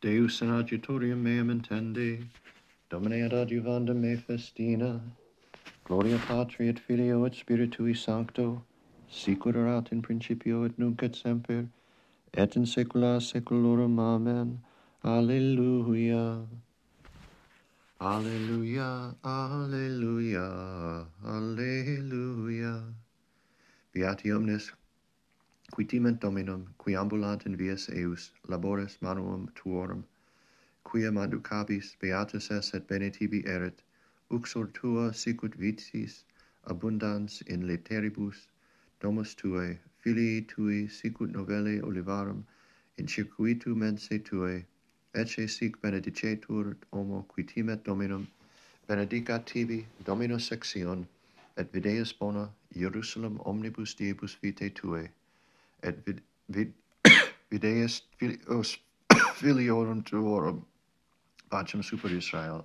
Deus in adjutorium meum intende, Domine ad adjuvanda me festina, Gloria Patri et Filio et Spiritui Sancto, Sicut erat in principio et nunc et semper, Et in saecula saeculorum. Amen. Alleluia. Alleluia, alleluia, alleluia. Beati omnes qui timent dominum, qui ambulant in vias eius, labores manuum tuorum, quia manducabis beatus es et bene tibi erit, uxor tua sicut vitis abundans in leteribus, domus tuae, filii tui sicut novelle olivarum, in circuitu mense tuae, ecce sic benedicetur homo qui timet dominum, benedicat tibi, dominus sexion, et videus bona, Jerusalem omnibus diebus vitae tuae, et vid, vid, videest filios filiorum tuorum pacem super Israel.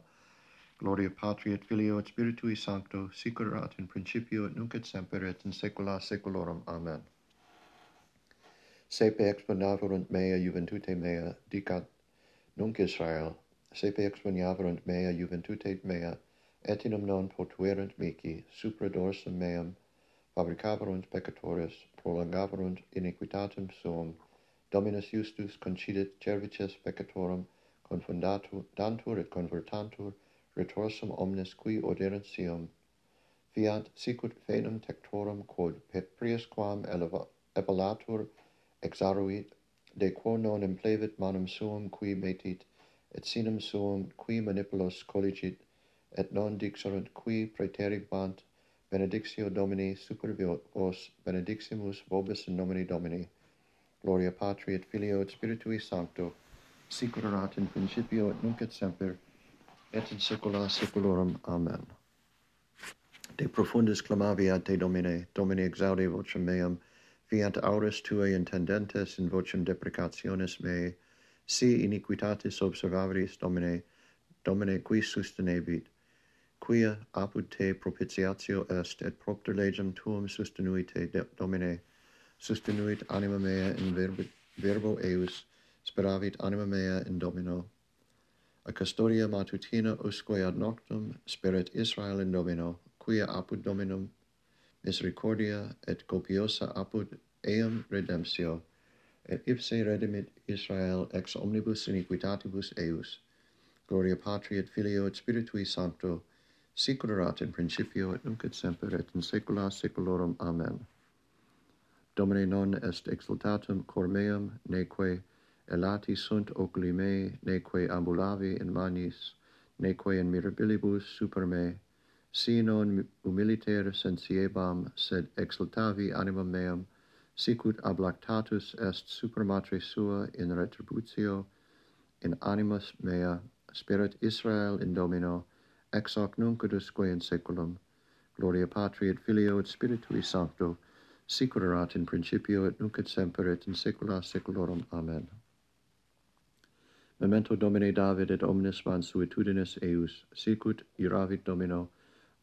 Gloria Patri et Filio et Spiritui Sancto, sicurat in principio et nunc et semper et in saecula saeculorum. Amen. Sepe exponaverunt mea juventute mea, dicat nunc Israel, sepe exponaverunt mea juventute mea, et in non potuerunt mici, supra dorsum meam, fabricaverunt peccatoris, prolongaverunt iniquitatem suum, Dominus Justus concedit cervices peccatorum, dantur et convertantur, retorsum omnes qui oderent sium, fiat sicut fenum tectorum quod priusquam epilatur exaruit, de quo non implevit manum suum qui metit, et sinum suum qui manipulos colligit, et non dixerunt qui praeteribant benedictio Domini super vos benediximus vobis in nomine Domini. Gloria Patri et Filio et Spiritui Sancto, sic erat in principio et nunc et semper, et in saecula saeculorum. Amen. De profundis clamavi ad te Domine, Domine exaudi vocem meam, fiat auris tuae intendentes in vocem deprecationes mei, si iniquitatis observaveris Domine, Domine qui sustenebit, quia apud te propitiatio est, et propter legem tuum sustenui te, Domine, sustenuit anima mea in verbo, verbo eius, speravit anima mea in Domino. A custodia matutina usque ad noctum sperit Israel in Domino, quia apud Dominum misericordia et copiosa apud eam redemptio, et ipse redimit Israel ex omnibus iniquitatibus eius. Gloria Patri et Filio et Spiritui Sancto, sicurat in principio et nunc et semper et in saecula saeculorum amen. Domine non est exultatum cor meum neque elati sunt oculi mei neque ambulavi in manis neque in mirabilibus super me si non humiliter sensiebam sed exultavi animam meum sicut ablactatus est super matre sua in retributio in animus mea spirit Israel in domino ex hoc nunc et usque in saeculum gloria patri et filio et spiritui sancto sic erat in principio et nunc et semper et in saecula saeculorum. Amen. Memento Domine david et omnes mansuetudinis eius sicut iravit domino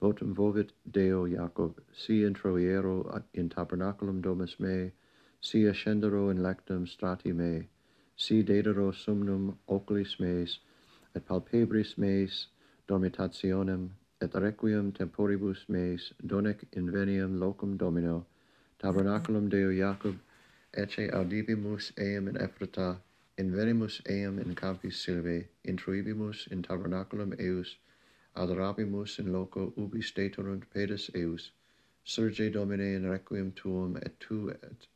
votum vovit deo jacob si introiero in tabernaculum domus mei si ascendero in lectum strati mei si dedero sumnum oculis meis et palpebris meis dormitationem et requiem temporibus meis donec inveniam locum domino tabernaculum Deo Jacob ecce audibimus eam in Ephrata invenimus eam in campis Silvae intruibimus in tabernaculum eus adorabimus in loco ubi staterunt pedes eus surge domine in requiem tuum et tu et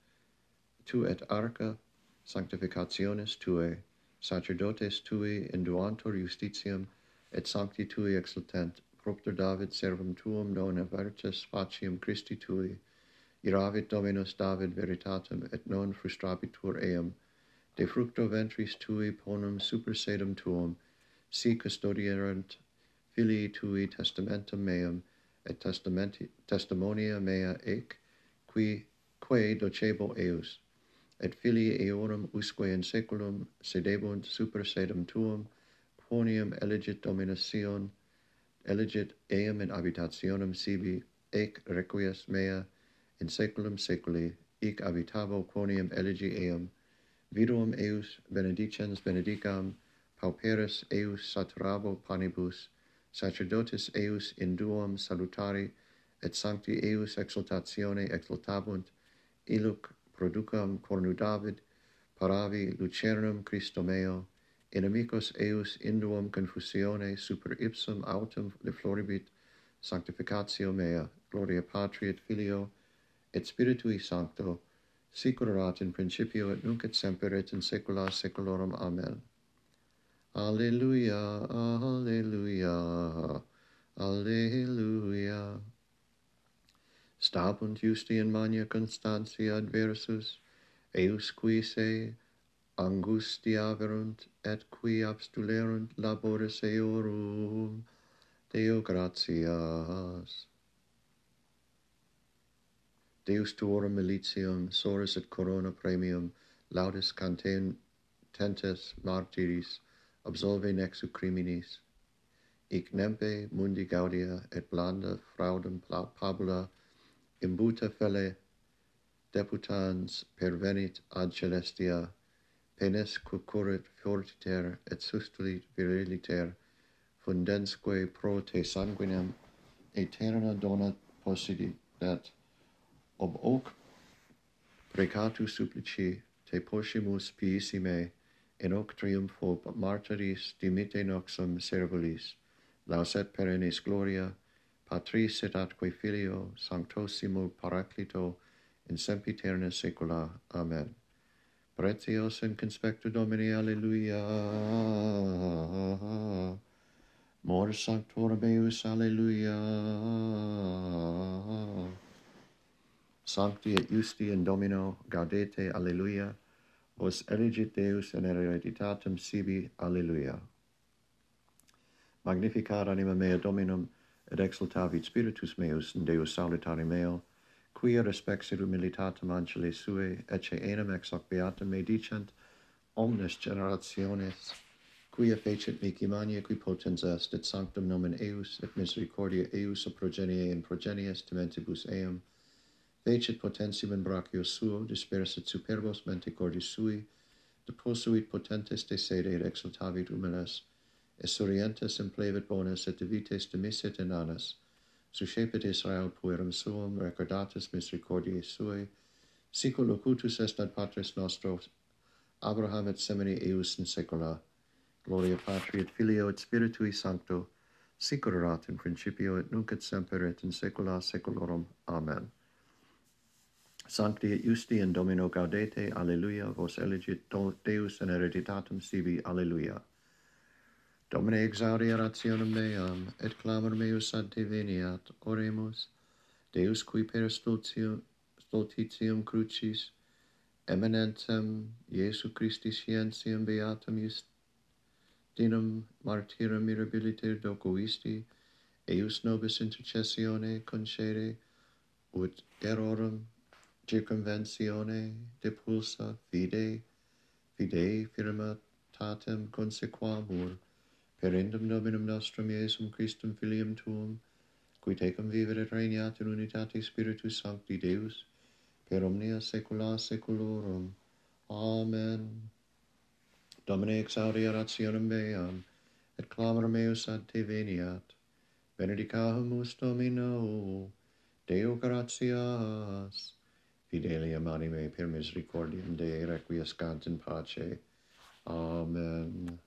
tu et arca sanctificationis tuae sacerdotes tui induantur justitiam et sancti tui exultent, propter David servum tuum dona avertus facium Christi tui, iravit Dominus David veritatem et non frustrabitur eam, de fructo ventris tui ponum super sedum tuum, si custodierant filii tui testamentum meum, et testimonia mea ec, qui, quae docebo eus, et filii eorum usque in saeculum sedebunt super sedum tuum, Onium elegit dominacion, elegit eam in habitationem sibi, ec requies mea in saeculum saeculi, ic habitabo quonium elegi eam, viduum eus benedicens benedicam, pauperis eus saturabo panibus, sacerdotes eus induum salutari, et sancti eus exultatione exultabunt, iluc producam cornu David, paravi lucernum Christo meo, inimicos eius induum confusione super ipsum autem de floribit sanctificatio mea, gloria Patri et Filio et Spiritui Sancto, sicurat in principio et nunc et semper et in saecula saeculorum. Amen. Alleluia, Alleluia, Alleluia. Stabunt justi in mania constantia adversus, eus qui se angustia verunt et qui abstulerunt labores eorum Deo gratias. Deus tuorum militium soris et corona premium laudis canten tentes martyris absolve nexu criminis ic nempe mundi gaudia et blanda fraudum pabula imbuta felle deputans pervenit ad celestia penes cucurit fortiter et sustulit viriliter, fundensque pro te sanguinem aeterna dona possidat, ob hoc precatu supplici te poscimus piissime, in hoc triumpho martyris dimite noxum servulis, lauset perennis gloria, Patris et atque Filio, Sanctosimo Paraclito, in sempiterna saecula. Amen. Pretios in conspectu Domini, Alleluia. Mor sanctorum meus, Alleluia. Sancti et justi in Domino, gaudete, Alleluia. Vos erigit Deus in hereditatem sibi, Alleluia. Magnificar anima mea Dominum, et exultavit spiritus meus in Deus salutari meo, quia respexit humilitatem angeli sui, ecce enam ex hoc beatum me dicent, omnes generationes, quia fecit mici mania qui potens est, et sanctum nomen eius, et misericordia eius a progenie in progenies dementibus eum, fecit potentium in brachio suo, dispersit superbos mentecordis sui, deposuit potentes de sede et exultavit humiles, et implevit bonus et divites demisit in annas, suscepit Israel puerum suum, recordatus misericordiae sui, sicut locutus est ad patres nostros, Abraham et semini eius in saecula, gloria Patri et Filio et Spiritui Sancto, sicut erat in principio et nunc et semper et in saecula saeculorum. Amen. Sancti et Justi in Domino gaudete, Alleluia, vos elegit Deus in hereditatum sibi, Alleluia. Domine exaudi rationem meam, et clamor meus sancti veniat, oremus, Deus qui per stultium, stultitium crucis, eminentem, Iesu Christi scientiam beatum justinum martyrum mirabiliter docuisti, eius nobis intercessione concede, ut errorum circumventione depulsa fide, fidei firmatatem consequamur, Perendum nominum nostrum Iesum Christum Filium Tuum, qui tecum vivere et regnat in unitate Spiritus Sancti Deus, per omnia saecula saeculorum. Amen. Domine exaudi rationem meam, et clamor meus ad te veniat. Benedicamus Domino, Deo gratias. Fidelium anime per misericordiam Dei requiescant in pace. Amen.